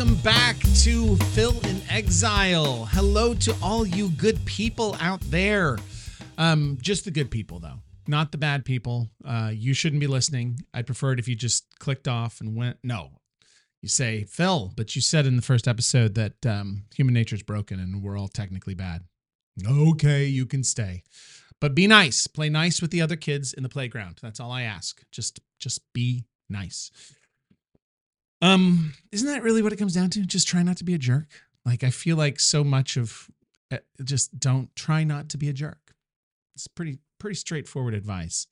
welcome back to Phil in Exile. Hello to all you good people out there. Um, just the good people, though, not the bad people. Uh, you shouldn't be listening. I'd prefer it if you just clicked off and went. No, you say Phil, but you said in the first episode that um, human nature is broken and we're all technically bad. Okay, you can stay, but be nice. Play nice with the other kids in the playground. That's all I ask. Just, just be nice. Um, isn't that really what it comes down to? Just try not to be a jerk. Like I feel like so much of uh, just don't try not to be a jerk. It's pretty pretty straightforward advice.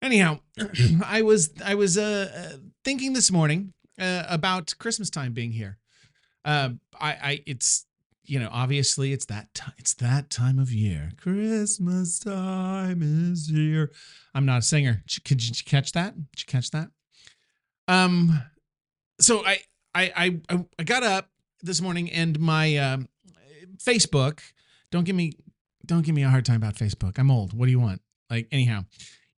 Anyhow, I was I was uh, uh thinking this morning uh, about Christmas time being here. Uh, I I it's you know obviously it's that time it's that time of year. Christmas time is here. I'm not a singer. Could you catch that? Did you catch that? Um, so I I I I got up this morning and my um, Facebook. Don't give me don't give me a hard time about Facebook. I'm old. What do you want? Like anyhow,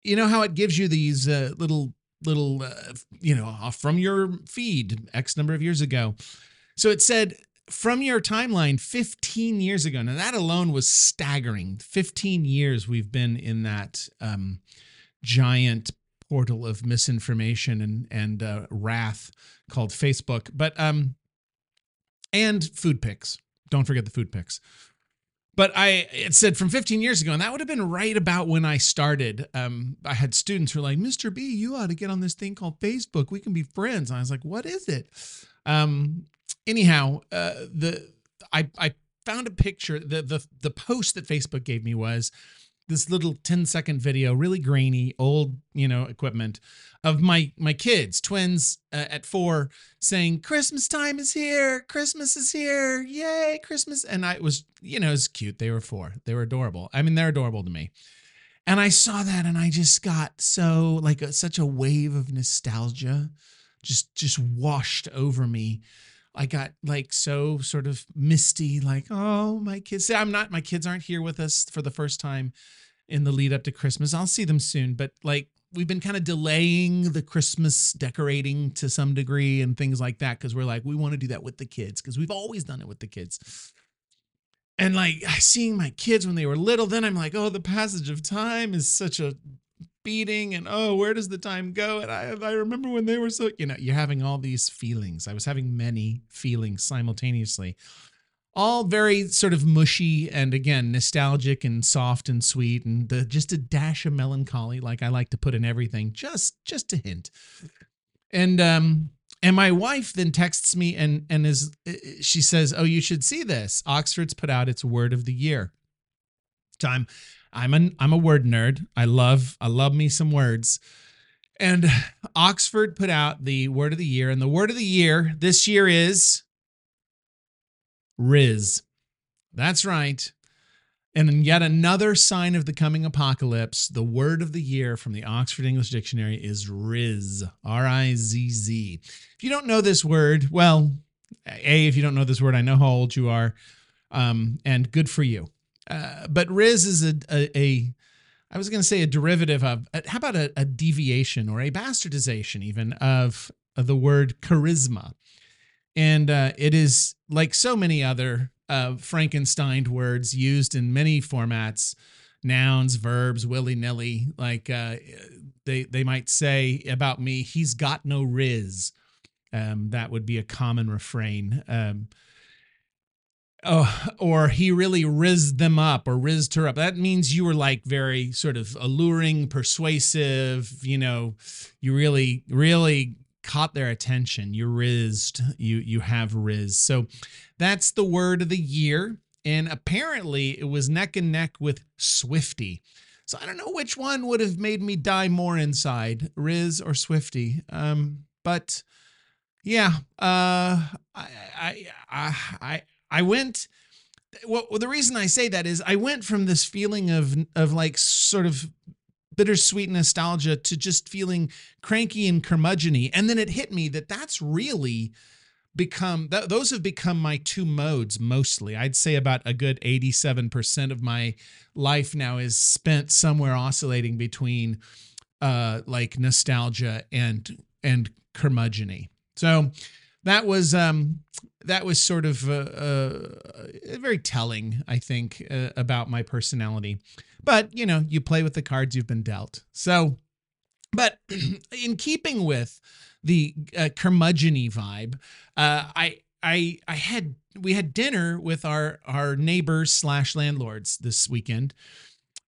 you know how it gives you these uh, little little uh, you know from your feed X number of years ago. So it said from your timeline 15 years ago. Now that alone was staggering. 15 years we've been in that um, giant portal of misinformation and and uh, wrath called Facebook. But um, and food pics. Don't forget the food pics. But I it said from 15 years ago, and that would have been right about when I started. Um, I had students who were like, "Mr. B, you ought to get on this thing called Facebook. We can be friends." And I was like, "What is it?" Um, anyhow, uh, the I I found a picture. The the the post that Facebook gave me was this little 10 second video, really grainy, old, you know, equipment of my my kids, twins uh, at 4 saying Christmas time is here, Christmas is here. Yay, Christmas. And I was, you know, it was cute. They were 4. They were adorable. I mean, they're adorable to me. And I saw that and I just got so like a, such a wave of nostalgia just just washed over me I got like so sort of misty, like, oh, my kids. I'm not, my kids aren't here with us for the first time in the lead up to Christmas. I'll see them soon, but like we've been kind of delaying the Christmas decorating to some degree and things like that because we're like, we want to do that with the kids because we've always done it with the kids. And like seeing my kids when they were little, then I'm like, oh, the passage of time is such a beating and oh where does the time go? And i i remember when they were so you know you're having all these feelings. I was having many feelings simultaneously. All very sort of mushy and again nostalgic and soft and sweet and the, just a dash of melancholy like i like to put in everything just just a hint. And um and my wife then texts me and and is she says oh you should see this. Oxford's put out its word of the year. Time I'm an I'm a word nerd. I love I love me some words. And Oxford put out the word of the year, and the word of the year this year is Rizz. That's right. And yet another sign of the coming apocalypse, the word of the year from the Oxford English Dictionary is Rizz, R I Z Z. If you don't know this word, well, A, if you don't know this word, I know how old you are, um, and good for you. Uh, but Rizz is a, a, a I was going to say a derivative of, uh, how about a, a, deviation or a bastardization even of, of the word charisma? And uh, it is like so many other uh, Frankenstein words used in many formats, nouns, verbs, willy nilly. Like uh, they, they might say about me, he's got no rizz. Um, that would be a common refrain. Um, oh, or he really rizzed them up or rizzed her up. That means you were like very sort of alluring, persuasive. You know, you really, really caught their attention. You rizzed. You you have rizz. So that's the word of the year. And apparently it was neck and neck with Swifty. So I don't know which one would have made me die more inside, Rizz or Swifty. Um, but yeah, uh, I, I, I, I, went well, the reason I say that is I went from this feeling of of like sort of bittersweet nostalgia to just feeling cranky and curmudgeony, and then it hit me that that's really become th- those have become my two modes mostly. I'd say about a good eighty seven percent of my life now is spent somewhere oscillating between uh, like nostalgia and and curmudgeony. So that was um that was sort of uh, uh, very telling, I think, uh, about my personality. But you know, you play with the cards you've been dealt. So, but in keeping with the uh, curmudgeony vibe, uh, I I I had we had dinner with our our neighbors slash landlords this weekend.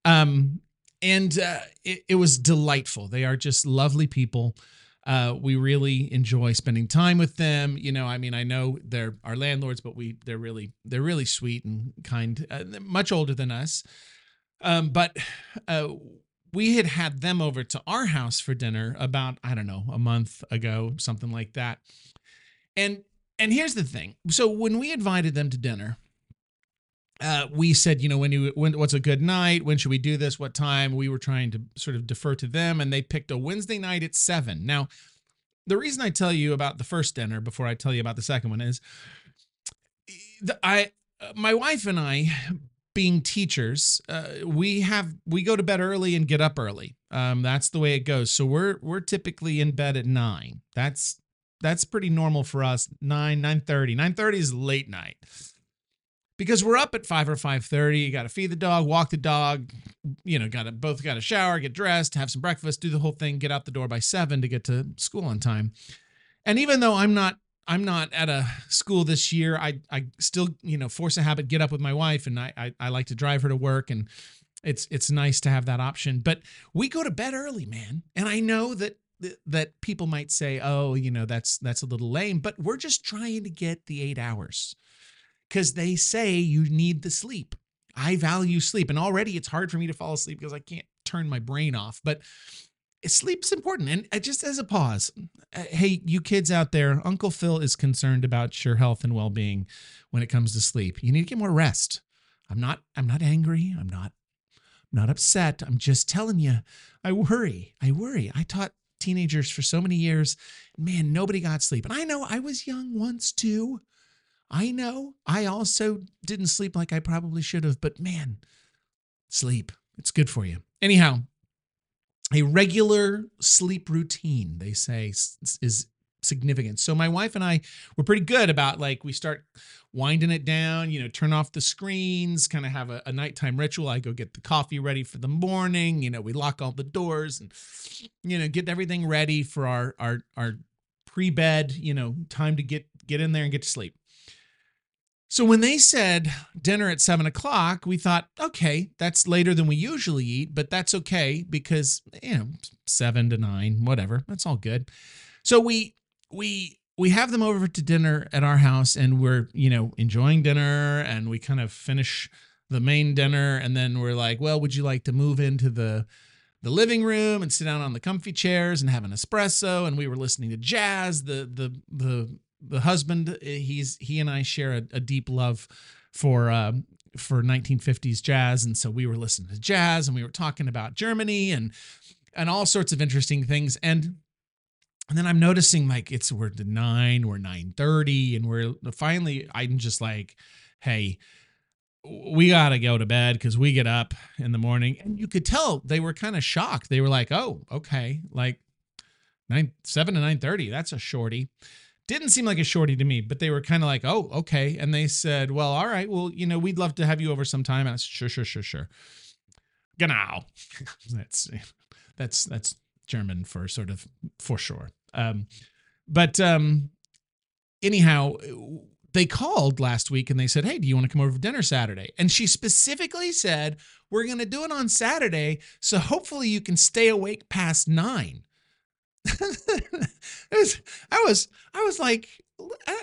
Um, and uh, it, it was delightful. They are just lovely people. Uh, we really enjoy spending time with them. You know, I mean, I know they're our landlords, but we they're really they're really sweet and kind. Uh, much older than us, um, but uh, we had had them over to our house for dinner about I don't know a month ago, something like that. And and here's the thing. So when we invited them to dinner, uh, we said, you know, when you when what's a good night? When should we do this? What time? We were trying to sort of defer to them, and they picked a Wednesday night at seven. Now, the reason I tell you about the first dinner before I tell you about the second one is, I my wife and I, being teachers, uh, we have we go to bed early and get up early. Um, that's the way it goes. So we're we're typically in bed at nine. That's that's pretty normal for us. Nine nine thirty. Nine thirty is late night because we're up at 5 or 5.30 you got to feed the dog walk the dog you know got to both got to shower get dressed have some breakfast do the whole thing get out the door by 7 to get to school on time. And even though i'm not i'm not at a school this year i i still you know force a habit get up with my wife and i i, I like to drive her to work and it's it's nice to have that option. But we go to bed early man. And i know that that people might say oh you know that's that's a little lame but we're just trying to get the 8 hours because they say you need the sleep. I value sleep. And already it's hard for me to fall asleep because I can't turn my brain off. But sleep's important. And uh, just as a pause, uh, hey, you kids out there, Uncle Phil is concerned about your health and well being when it comes to sleep. You need to get more rest. I'm not, I'm not angry. I'm not, I'm not upset. I'm just telling you, I worry. I worry. I taught teenagers for so many years. Man, nobody got sleep. And I know I was young once too. I know I also didn't sleep like I probably should have, but man, sleep. It's good for you. Anyhow, a regular sleep routine, they say, is significant. So my wife and I were pretty good about like we start winding it down, you know, turn off the screens, kind of have a, a, nighttime ritual. I go get the coffee ready for the morning, you know, we lock all the doors and you know, get everything ready for our our our pre-bed, you know, time to get get in there and get to sleep. So when they said dinner at seven o'clock, we thought, okay, that's later than we usually eat, but that's okay because you know seven to nine, whatever, that's all good. So we we we have them over to dinner at our house, and we're you know enjoying dinner, and we kind of finish the main dinner, and then we're like, well, would you like to move into the the living room and sit down on the comfy chairs and have an espresso? And we were listening to jazz. The the the the husband he's he and I share a, a deep love for uh, for 1950s jazz. And so we were listening to jazz and we were talking about Germany and and all sorts of interesting things. And and then I'm noticing like it's we're to 9 we're 9:30 and we're finally I'm just like hey we got to go to bed because we get up in the morning. And you could tell they were kind of shocked. They were like oh okay like 9 7 to 9:30 that's a shorty didn't seem like a shorty to me, but they were kind of like, oh, okay. And they said, well, all right, well, you know, we'd love to have you over sometime. And I said, sure, sure, sure, sure. Genau. that's that's that's German for sort of for sure. Um, but um, anyhow, they called last week and they said, Hey, do you want to come over for dinner Saturday? And she specifically said, We're going to do it on Saturday. So hopefully you can stay awake past nine. was, I was I was like,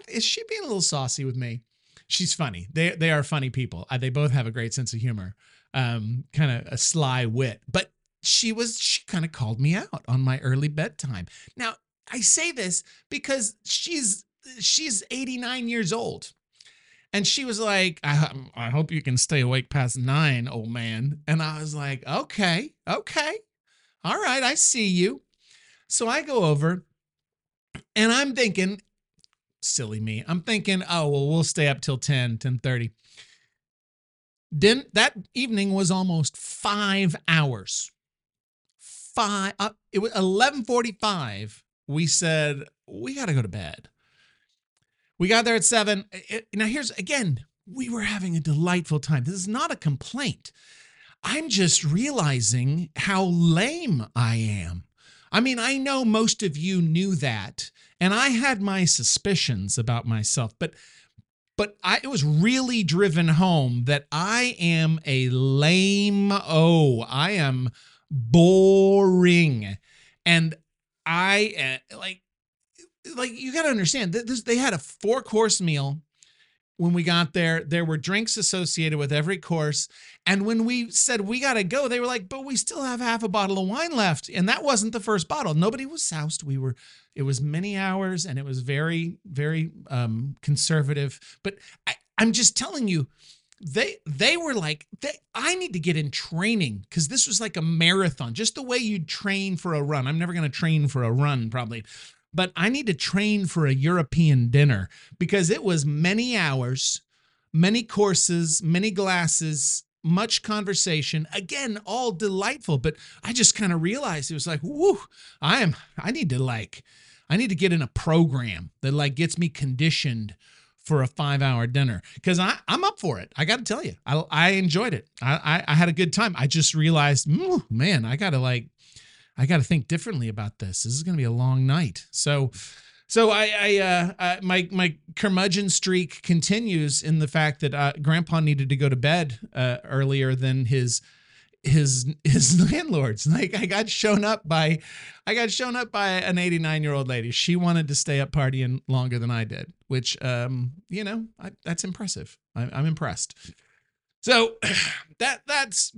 is she being a little saucy with me? She's funny. They they are funny people. Uh, they both have a great sense of humor, um, kind of a sly wit. But she was she kind of called me out on my early bedtime. Now I say this because she's she's 89 years old. And she was like, I, I hope you can stay awake past nine, old man. And I was like, okay, okay. All right, I see you. So I go over and I'm thinking, silly me, I'm thinking, oh, well, we'll stay up till 10, 10 30. Then that evening was almost five hours. Five, uh, it was 1145. We said, we got to go to bed. We got there at seven. It- now, here's again, we were having a delightful time. This is not a complaint. I'm just realizing how lame I am. I mean, I know most of you knew that, and I had my suspicions about myself, but but I, it was really driven home that I am a lame oh, I am boring, and I uh, like like you got to understand that this they had a four course meal when we got there there were drinks associated with every course. And when we said we got to go they were like but we still have half a bottle of wine left. And that wasn't the first bottle. Nobody was soused. We were it was many hours and it was very very um conservative. But I, i'm just telling you they they were like they i need to get in training. Because this was like a marathon just the way you train for a run. I'm never going to train for a run probably but I need to train for a European dinner because it was many hours, many courses, many glasses, much conversation. Again, all delightful, but I just kind of realized it was like, whoo, I am, I need to like, I need to get in a program that like gets me conditioned for a five hour dinner because I'm up for it. I got to tell you, I, I enjoyed it. I, I, I had a good time. I just realized, man, I got to like I got to think differently about this. This is going to be a long night. So, so I, I, uh, uh, my my curmudgeon streak continues in the fact that uh, Grandpa needed to go to bed uh, earlier than his his his landlords. Like I got shown up by, I got shown up by an 89 year old lady. She wanted to stay up partying longer than I did, which um you know I, that's impressive. I, I'm impressed. So that that's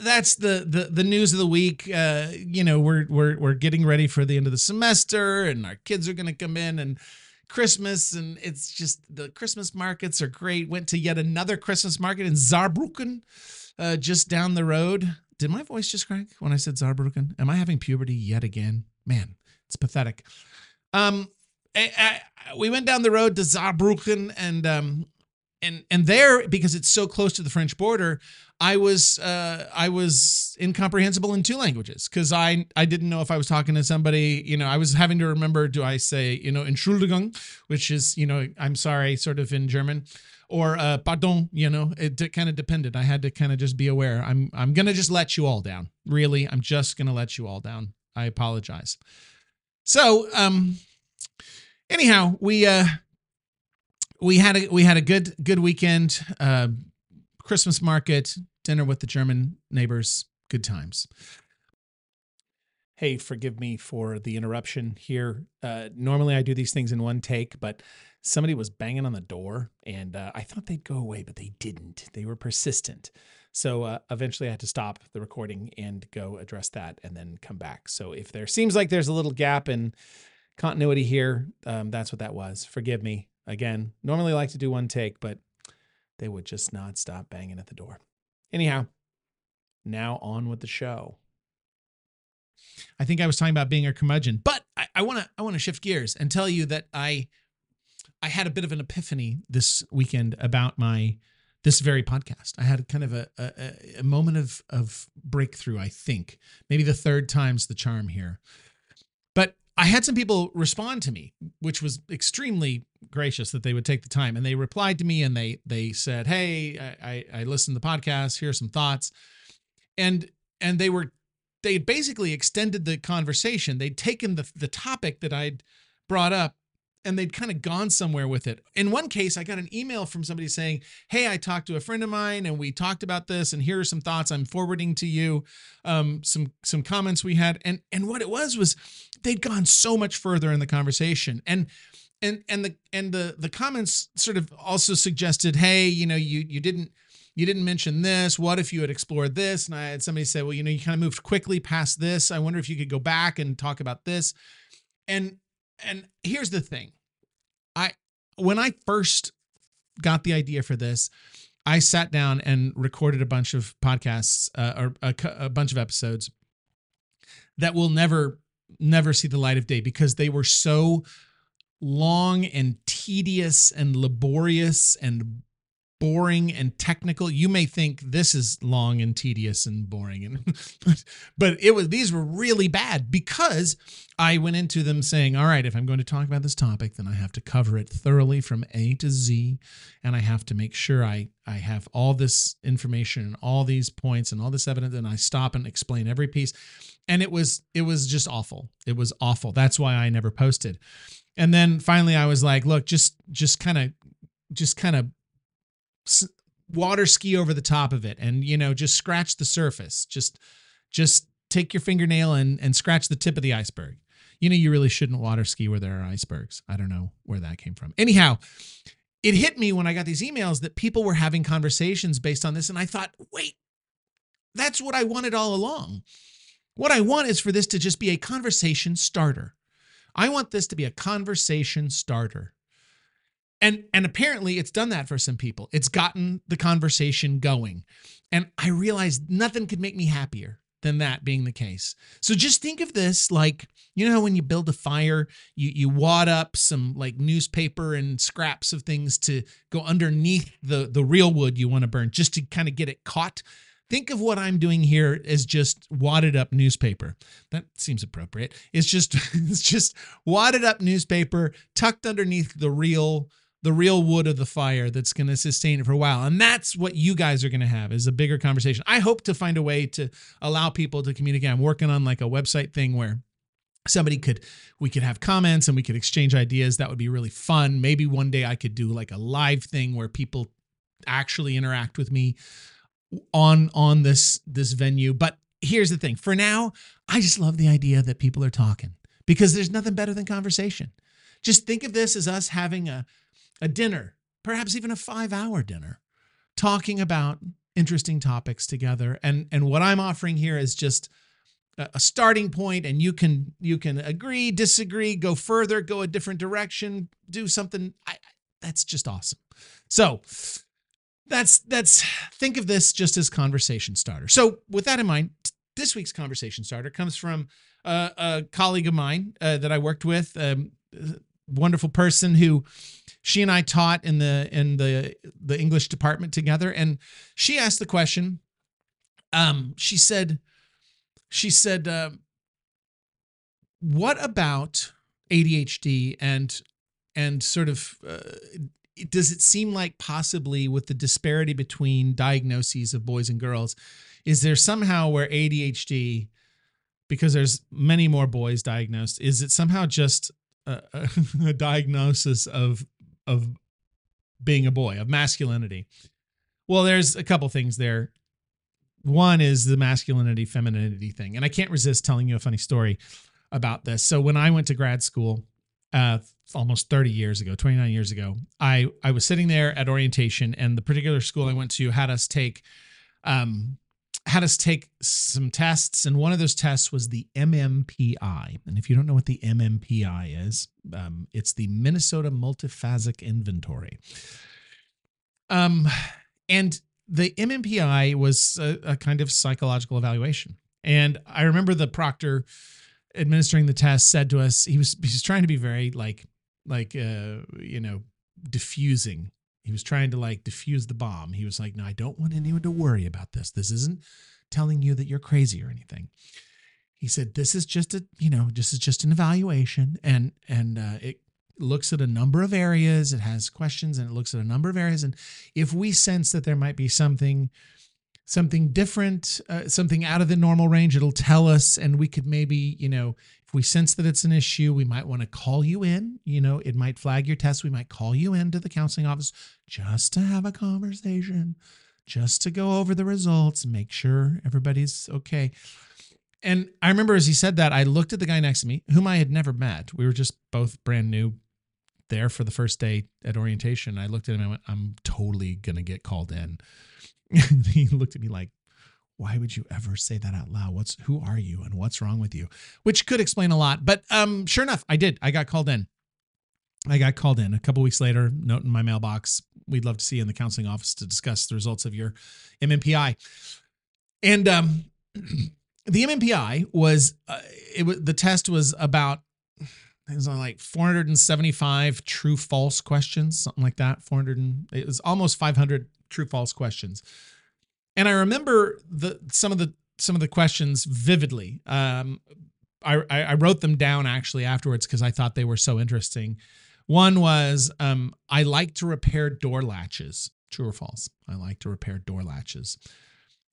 that's the, the the news of the week. Uh, you know, we're we're we're getting ready for the end of the semester, and our kids are going to come in and Christmas, and it's just the Christmas markets are great. Went to yet another Christmas market in Saarbrücken, uh, just down the road. Did my voice just crack when I said Saarbrücken? Am I having puberty yet again? Man, it's pathetic. Um, I, I, we went down the road to Saarbrücken, and um, and and there because it's so close to the French border, I was uh, I was incomprehensible in two languages because I I didn't know if I was talking to somebody. You know, I was having to remember do I say you know Entschuldigung, which is you know I'm sorry, sort of in German, or uh, pardon. You know, it, it kind of depended. I had to kind of just be aware. I'm I'm gonna just let you all down. Really, I'm just gonna let you all down. I apologize. So um, anyhow, we uh we had a we had a good good weekend. Uh, Christmas market, dinner with the German neighbors, good times. Hey, forgive me for the interruption here. Uh, normally I do these things in one take, but somebody was banging on the door and uh, I thought they'd go away, but they didn't. They were persistent. So uh, eventually I had to stop the recording and go address that and then come back. So if there seems like there's a little gap in continuity here, um, that's what that was. Forgive me. Again, normally like to do one take, but they would just not stop banging at the door. Anyhow, now on with the show. I think I was talking about being a curmudgeon, but I want to I want to shift gears and tell you that I I had a bit of an epiphany this weekend about my this very podcast. I had kind of a, a, a moment of of breakthrough. I think maybe the third time's the charm here. But I had some people respond to me, which was extremely gracious that they would take the time. And they replied to me and they they said, "Hey, I I listened to the podcast. Here's some thoughts," and and they were they basically extended the conversation. They'd taken the the topic that I'd brought up and they'd kind of gone somewhere with it. In one case, I got an email from somebody saying, "Hey, I talked to a friend of mine, and we talked about this, and here are some thoughts I'm forwarding to you, um, some some comments we had." And and what it was was they'd gone so much further in the conversation, and and and the and the the comments sort of also suggested, "Hey, you know, you you didn't." You didn't mention this. What if you had explored this? And I had somebody say, well, you know, you kind of moved quickly past this. I wonder if you could go back and talk about this. And and here's the thing i when i first got the idea for this i sat down and recorded a bunch of podcasts uh, or a, a bunch of episodes that will never never see the light of day because they were so long and tedious and laborious and boring and technical. You may think this is long and tedious and boring and but it was these were really bad because I went into them saying, "All right, if I'm going to talk about this topic, then I have to cover it thoroughly from A to Z and I have to make sure I I have all this information and all these points and all this evidence and I stop and explain every piece." And it was it was just awful. It was awful. That's why I never posted. And then finally I was like, "Look, just just kind of just kind of water ski over the top of it and you know just scratch the surface. Just just take your fingernail and and scratch the tip of the iceberg. You know you really shouldn't water ski where there are icebergs. I don't know where that came from. Anyhow it hit me when i got these emails that people were having conversations based on this and i thought wait that's what i wanted all along. What i want is for this to just be a conversation starter i want this to be a conversation starter. And and apparently it's done that for some people. It's gotten the conversation going. And i realized nothing could make me happier than that being the case. So just think of this like you know when you build a fire you you wad up some like newspaper and scraps of things to go underneath the the real wood you want to burn just to kind of get it caught think of what i'm doing here as just wadded up newspaper that seems appropriate it's just it's just wadded up newspaper tucked underneath the real the real wood of the fire that's going to sustain it for a while. And that's what you guys are going to have is a bigger conversation. I hope to find a way to allow people to communicate. I'm working on like a website thing where somebody could we could have comments and we could exchange ideas that would be really fun maybe one day i could do like a live thing where people actually interact with me on on this this venue. But here's the thing. For now i just love the idea that people are talking because there's nothing better than conversation. Just think of this as us having a a dinner, perhaps even a five hour dinner, talking about interesting topics together. And, and what I'm offering here is just a starting point and you can you can agree disagree go further go a different direction do something. I, that's just awesome. So that's that's think of this just as conversation starter so with that in mind this week's conversation starter comes from uh, a colleague of mine uh, that i worked with um, wonderful person who she and I taught in the in the the English department together, and she asked the question. Um, she said, she said, uh, "What about ADHD and and sort of uh, does it seem like possibly with the disparity between diagnoses of boys and girls, is there somehow where ADHD?" because there's many more boys diagnosed is it somehow just a, a, diagnosis of of being a boy, of masculinity. Well, there's a couple things there. One is the masculinity femininity thing. And I can't resist telling you a funny story about this. So when I went to grad school, uh, almost 30 years ago, 29 years ago, I I was sitting there at orientation, and the particular school I went to had us take um, had us take some tests, and one of those tests was the MMPI. And if you don't know what the MMPI is, um, it's the Minnesota Multiphasic Inventory. Um, and the MMPI was a, a kind of psychological evaluation. And I remember the proctor administering the test said to us, he was he was trying to be very like like uh, you know diffusing he was trying to like diffuse the bomb. He was like, "No, I don't want anyone to worry about this. This isn't telling you that you're crazy or anything." He said, "This is just a, you know, this is just an evaluation, and and uh, it looks at a number of areas. It has questions, and it looks at a number of areas. And if we sense that there might be something." Something different, uh, something out of the normal range, it'll tell us, and we could maybe, you know, if we sense that it's an issue, we might want to call you in. You know, it might flag your test. We might call you into the counseling office just to have a conversation, just to go over the results, make sure everybody's okay. And I remember as he said that, I looked at the guy next to me, whom I had never met. We were just both brand new there for the first day at orientation. I looked at him and I went, I'm totally going to get called in. he looked at me like, why would you ever say that out loud? What's who are you and what's wrong with you? Which could explain a lot. But um, sure enough, I did. I got called in. I got called in a couple weeks later. Note in my mailbox. We'd love to see you in the counseling office to discuss the results of your MMPI. And um, the MMPI was uh, it was the test was about it was like 475 true false questions, something like that. 400 and it was almost 500 true false questions. And I remember the some of the some of the questions vividly. Um, I, I wrote them down actually afterwards because I thought they were so interesting. One was um, I like to repair door latches. True or false? I like to repair door latches.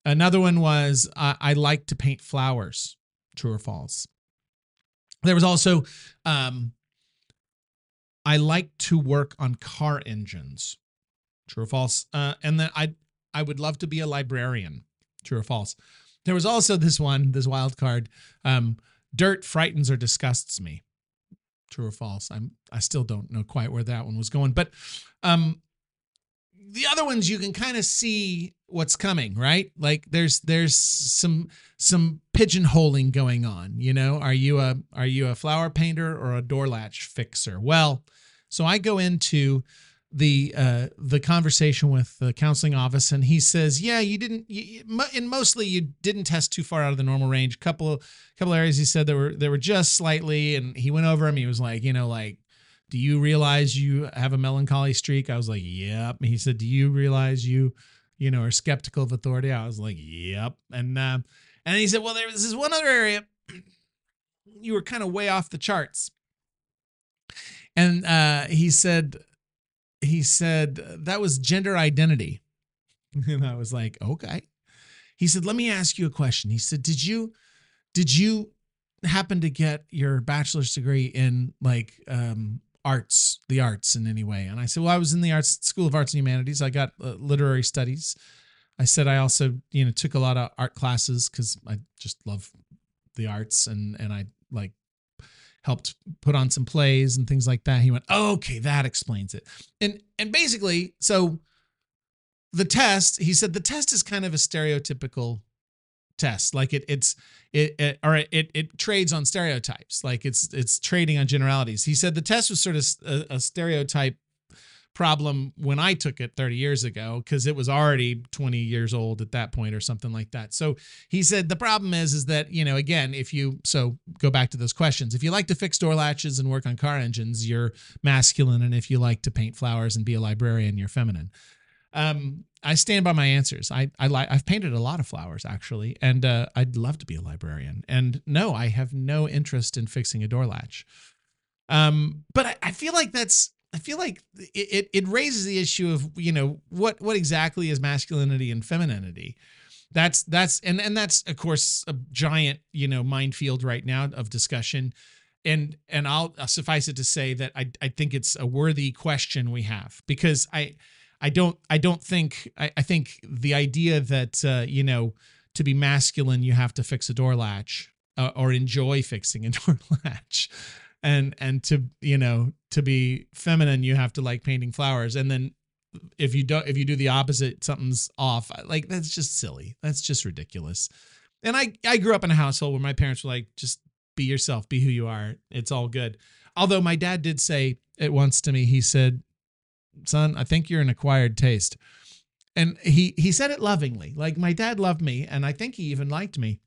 Another one was I like to paint flowers. True or false? There was also um, I like to work on car engines. True or false? Uh, and then I I would love to be a librarian. True or false? There was also this one, this wild card. Um, dirt frightens or disgusts me. True or false? I'm I still don't know quite where that one was going, but um, the other ones you can kind of see what's coming, right? Like there's there's some some pigeonholing going on. You know, are you a are you a flower painter or a door latch fixer? Well, so I go into the uh, the conversation with the counseling office, and he says, "Yeah, you didn't. You, and mostly you didn't test too far out of the normal range. Couple couple areas he said there were there were just slightly." And he went over them. He was like, you know, like, "Do you realize you have a melancholy streak?" I was like, "Yep." He said, "Do you realize you, you know, are skeptical of authority?" I was like, "Yep." And uh, and he said, "Well, there this is one other area you were kind of way off the charts." And uh, he said he said that was gender identity. And I was like, okay. He said, let me ask you a question. He said, did you did you happen to get your bachelor's degree in like um, arts, the arts in any way? And I said, well, I was in the arts school of arts and humanities. I got uh, literary studies. I said I also, you know, took a lot of art classes because I just love the arts and and I like helped put on some plays and things like that. He went, oh, okay, that explains it. And and basically, so the test, he said the test is kind of a stereotypical test. Like it it's it, it or it it trades on stereotypes. Like it's it's trading on generalities. He said the test was sort of a, a stereotype problem when I took it 30 years ago because it was already 20 years old at that point or something like that. So he said the problem is is that you know again if you so go back to those questions if you like to fix door latches and work on car engines you're masculine and if you like to paint flowers and be a librarian you're feminine. Um, I stand by my answers. I I like I've painted a lot of flowers actually, and uh, I'd love to be a librarian. And no, I have no interest in fixing a door latch. Um, but I, I feel like that's I feel like it, it raises the issue of you know what what exactly is masculinity and femininity. That's that's and and that's of course a giant you know minefield right now of discussion, and and I'll, I'll suffice it to say that I I think it's a worthy question we have because I I don't I don't think I, I think the idea that uh, you know to be masculine you have to fix a door latch uh, or enjoy fixing a door latch. And and to you know to be feminine you have to like painting flowers. And then if you don't if you do the opposite something's off. Like that's just silly. That's just ridiculous. And i i grew up in a household where my parents were like just be yourself be who you are. It's all good. Although my dad did say it once to me. He said son i think you're an acquired taste and he he said it lovingly like my dad loved me and i think he even liked me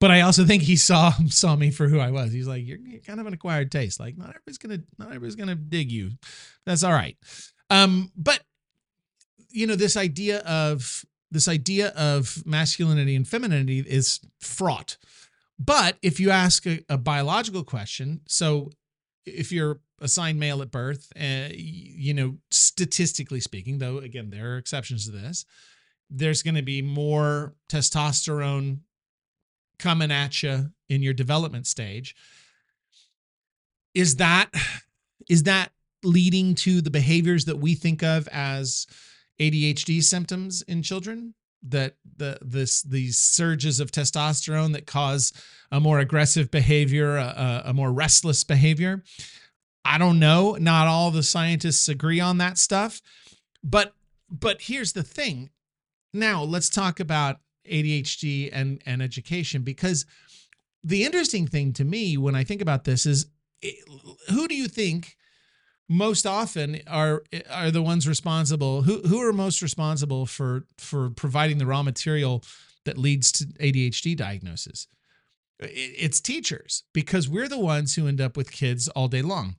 but I also think he saw saw me for who I was. He's like, you're kind of an acquired taste. Like, not everybody's gonna not everybody's gonna dig you. That's all right. Um, but you know, this idea of this idea of masculinity and femininity is fraught. But if you ask a, a biological question, so if you're assigned male at birth, uh, you know, statistically speaking, though again there are exceptions to this, there's going to be more testosterone coming at you in your development stage. Is that is that leading to the behaviors that we think of as ADHD symptoms in children that the this these surges of testosterone that cause a more aggressive behavior a, a more restless behavior. I don't know. Not all the scientists agree on that stuff. But but here's the thing. Now let's talk about ADHD and and education because the interesting thing to me when I think about this is who do you think most often are are the ones responsible who who are most responsible for for providing the raw material that leads to ADHD diagnosis It's teachers because we're the ones who end up with kids all day long.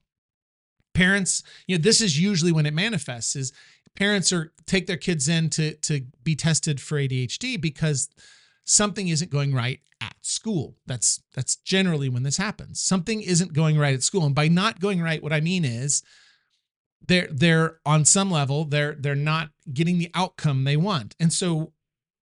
Parents, you know, this is usually when it manifests is parents are take their kids in to to be tested for ADHD because something isn't going right at school. That's that's generally when this happens. Something isn't going right at school. And by not going right, what I mean is they're they're on some level, they're they're not getting the outcome they want. And so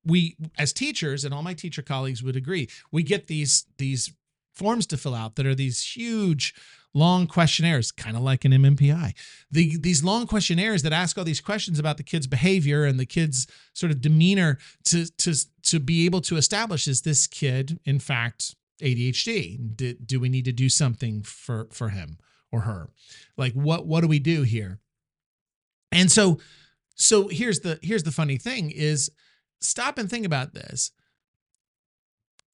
we as teachers and all my teacher colleagues would agree, we get these these forms to fill out that are these huge long questionnaires, kind of like an MMPI. The, these long questionnaires that ask all these questions about the kid's behavior and the kid's sort of demeanor to, to, to be able to establish is this kid, in fact, ADHD? Do, do we need to do something for, for him or her? Like what, what do we do here? And so, so here's the, here's the funny thing is stop and think about this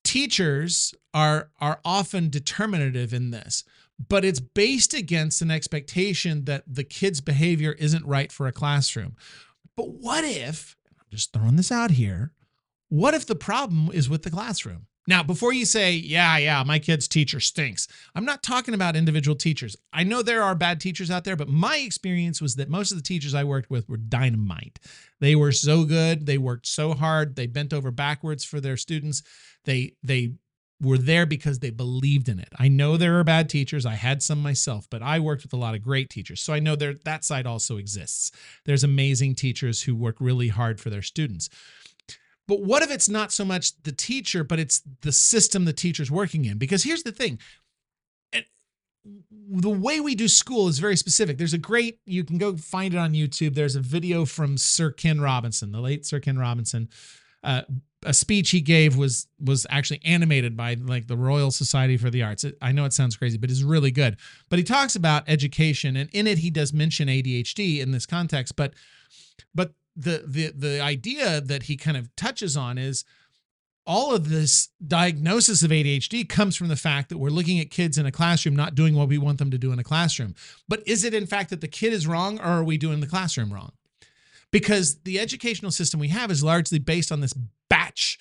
teachers are are often determinative in this but it's based against an expectation that the kid's behavior isn't right for a classroom. But what if, I'm just throwing this out here, what if the problem is with the classroom? Now, before you say, yeah, yeah, my kid's teacher stinks, I'm not talking about individual teachers. I know there are bad teachers out there, but my experience was that most of the teachers I worked with were dynamite. They were so good, they worked so hard, they bent over backwards for their students. They they were there because they believed in it. I know there are bad teachers. I had some myself, but I worked with a lot of great teachers. So I know there that side also exists. There's amazing teachers who work really hard for their students. But what if it's not so much the teacher, but it's the system the teacher's working in? Because here's the thing. The way we do school is very specific. There's a great, you can go find it on YouTube. There's a video from Sir Ken Robinson, the late Sir Ken Robinson, uh, a speech he gave was was actually animated by like the Royal Society for the Arts. It, I know it sounds crazy, but it's really good. But he talks about education, and in it he does mention ADHD in this context. But but the the the idea that he kind of touches on is all of this diagnosis of ADHD comes from the fact that we're looking at kids in a classroom not doing what we want them to do in a classroom. But is it in fact that the kid is wrong, or are we doing the classroom wrong? Because the educational system we have is largely based on this batch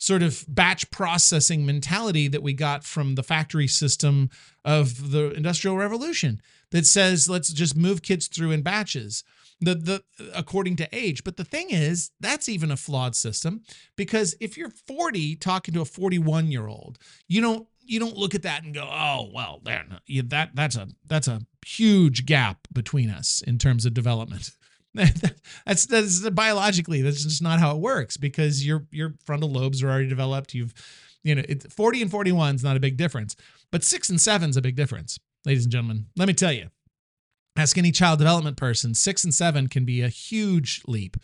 sort of batch processing mentality that we got from the factory system of the industrial revolution that says let's just move kids through in batches. The the according to age. But the thing is that's even a flawed system because if you're 40 talking to a 41 year old you don't you don't look at that and go oh well that that's a that's a huge gap between us in terms of development that's that's biologically that's just not how it works because your your frontal lobes are already developed. You've you know, it, 40 and 41 is not a big difference, but six and seven is a big difference, ladies and gentlemen. Let me tell you, ask any child development person, six and seven can be a huge leap.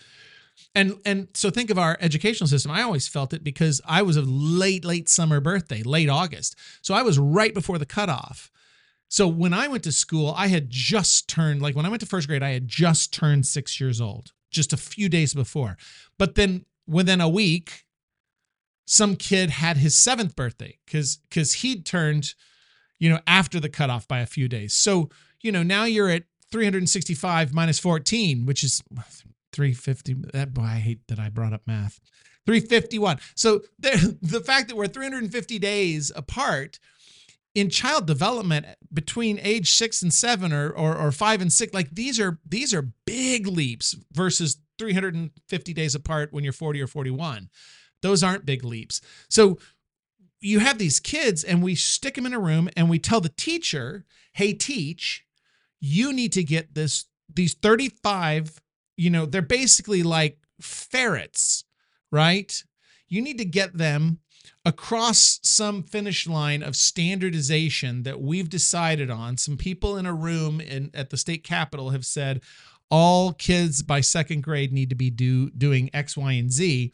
And and so think of our educational system. I always felt it because I was a late late summer birthday, late August. So I was right before the cutoff. So when I went to school, I had just turned, like when I went to first grade, I had just turned six years old, just a few days before. But then within a week, some kid had his seventh birthday because because he'd turned, you know, after the cutoff by a few days. So, you know, now you're at 365 minus 14, which is 350. That eh, boy, I hate that I brought up math. 351. So there, the fact that we're 350 days apart in child development between age six and seven or, or, or five and six like these are these are big leaps versus 350 days apart when you're 40 or 41 those aren't big leaps. So you have these kids and we stick them in a room and we tell the teacher hey teach you need to get this these 35 you know they're basically like ferrets right? You need to get them across some finish line of standardization that we've decided on. Some people in a room in, at the state capitol have said all kids by second grade need to be do, doing X, Y, and Z.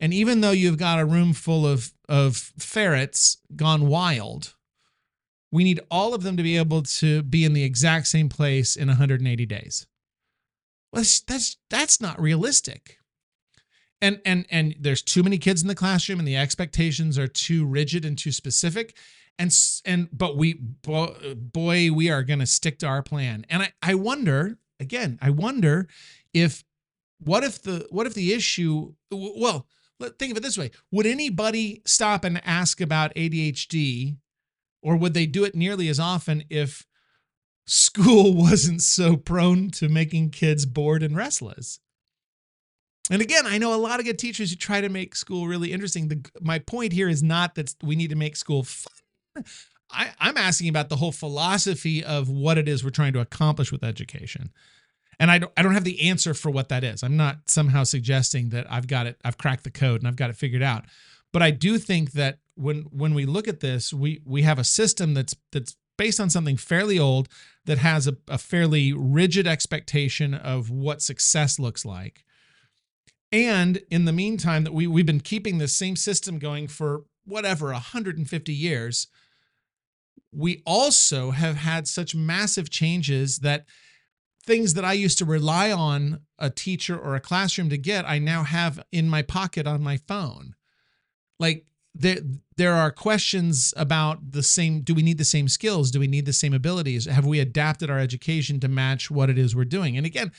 And even though you've got a room full of, of ferrets gone wild, we need all of them to be able to be in the exact same place in 180 days. Well, that's, that's, that's not realistic and and and there's too many kids in the classroom and the expectations are too rigid and too specific. And and but we boy we are going to stick to our plan. And i i wonder again i wonder if what if the what if the issue well think of it this way. Would anybody stop and ask about ADHD, or would they do it nearly as often if school wasn't so prone to making kids bored and restless? And again, I know a lot of good teachers who try to make school really interesting. The, my point here is not that we need to make school fun. I, I'm asking about the whole philosophy of what it is we're trying to accomplish with education. And I don't, I don't have the answer for what that is. I'm not somehow suggesting that I've got it, I've cracked the code and I've got it figured out. But I do think that when when we look at this, we we have a system that's that's based on something fairly old that has a, a fairly rigid expectation of what success looks like. And in the meantime, that we we've been keeping the same system going for whatever 150 years. We also have had such massive changes that things that I used to rely on a teacher or a classroom to get, I now have in my pocket on my phone. Like there there are questions about the same do we need the same skills? Do we need the same abilities? Have we adapted our education to match what it is we're doing? And again,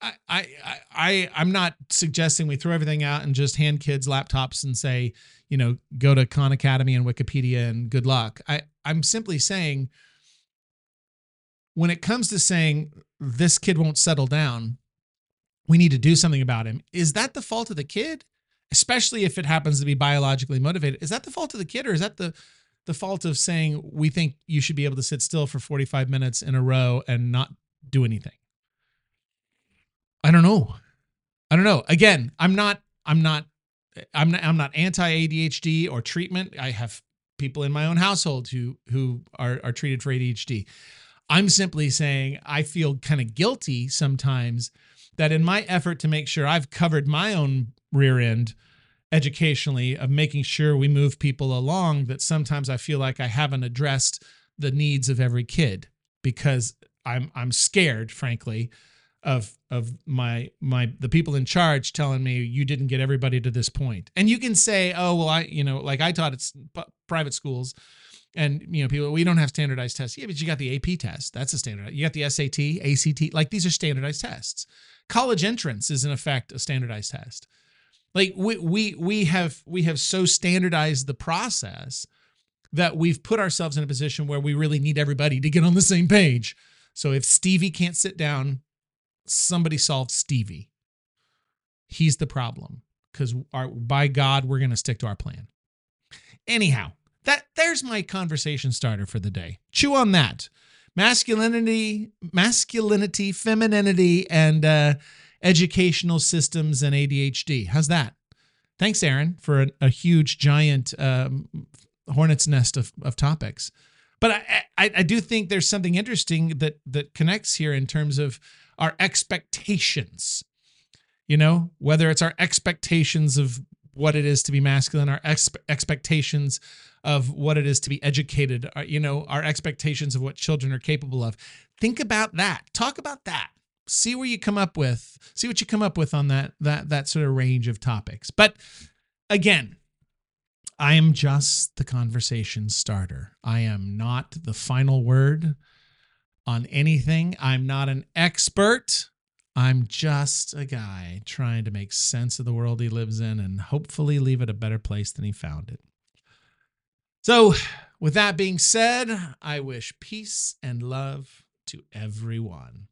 I I I I'm not suggesting we throw everything out and just hand kids laptops and say, you know, go to Khan Academy and Wikipedia and good luck. I I'm simply saying when it comes to saying this kid won't settle down, we need to do something about him. Is that the fault of the kid? Especially if it happens to be biologically motivated. Is that the fault of the kid or is that the the fault of saying we think you should be able to sit still for 45 minutes in a row and not do anything? I don't know. I don't know. Again, I'm not I'm not I'm not, I'm not anti ADHD or treatment. I have people in my own household who who are are treated for ADHD. I'm simply saying I feel kind of guilty sometimes that in my effort to make sure I've covered my own rear end educationally of making sure we move people along that sometimes I feel like I haven't addressed the needs of every kid because I'm I'm scared frankly of of my my the people in charge telling me you didn't get everybody to this. And you can say, "Oh, well I, you know, like I taught at private schools and you know, people we don't have standardized tests. Yeah, but you got the AP test. That's a standard. You got the SAT, ACT. Like these are standardized tests. College entrance is in effect a standardized test. Like we we we have we have so standardized the process that we've put ourselves in a position where we really need everybody to get on the same page. So if Stevie can't sit down, somebody solve Stevie. He's the problem because by God we're going to stick to our plan. Anyhow, that there's my conversation starter for the day. Chew on that. Masculinity, masculinity, femininity, and uh, educational systems and ADHD. How's that? Thanks, Aaron, for a, a huge, giant um, hornet's nest of, of topics. But I, I, I do think there's something interesting that that connects here in terms of our expectations. You know, whether it's our expectations of what it is to be masculine, our ex- expectations of what it is to be educated, our, uh, you know, our expectations of what children are capable of. Think about that. Talk about that. See where you come up with. See what you come up with on that that that sort of range of topics. But again, I am just the conversation starter. I am not the final word on anything. I'm not an expert. I'm just a guy trying to make sense of the world he lives in and hopefully leave it a better place than he found it. So, with that being said, I wish peace and love to everyone.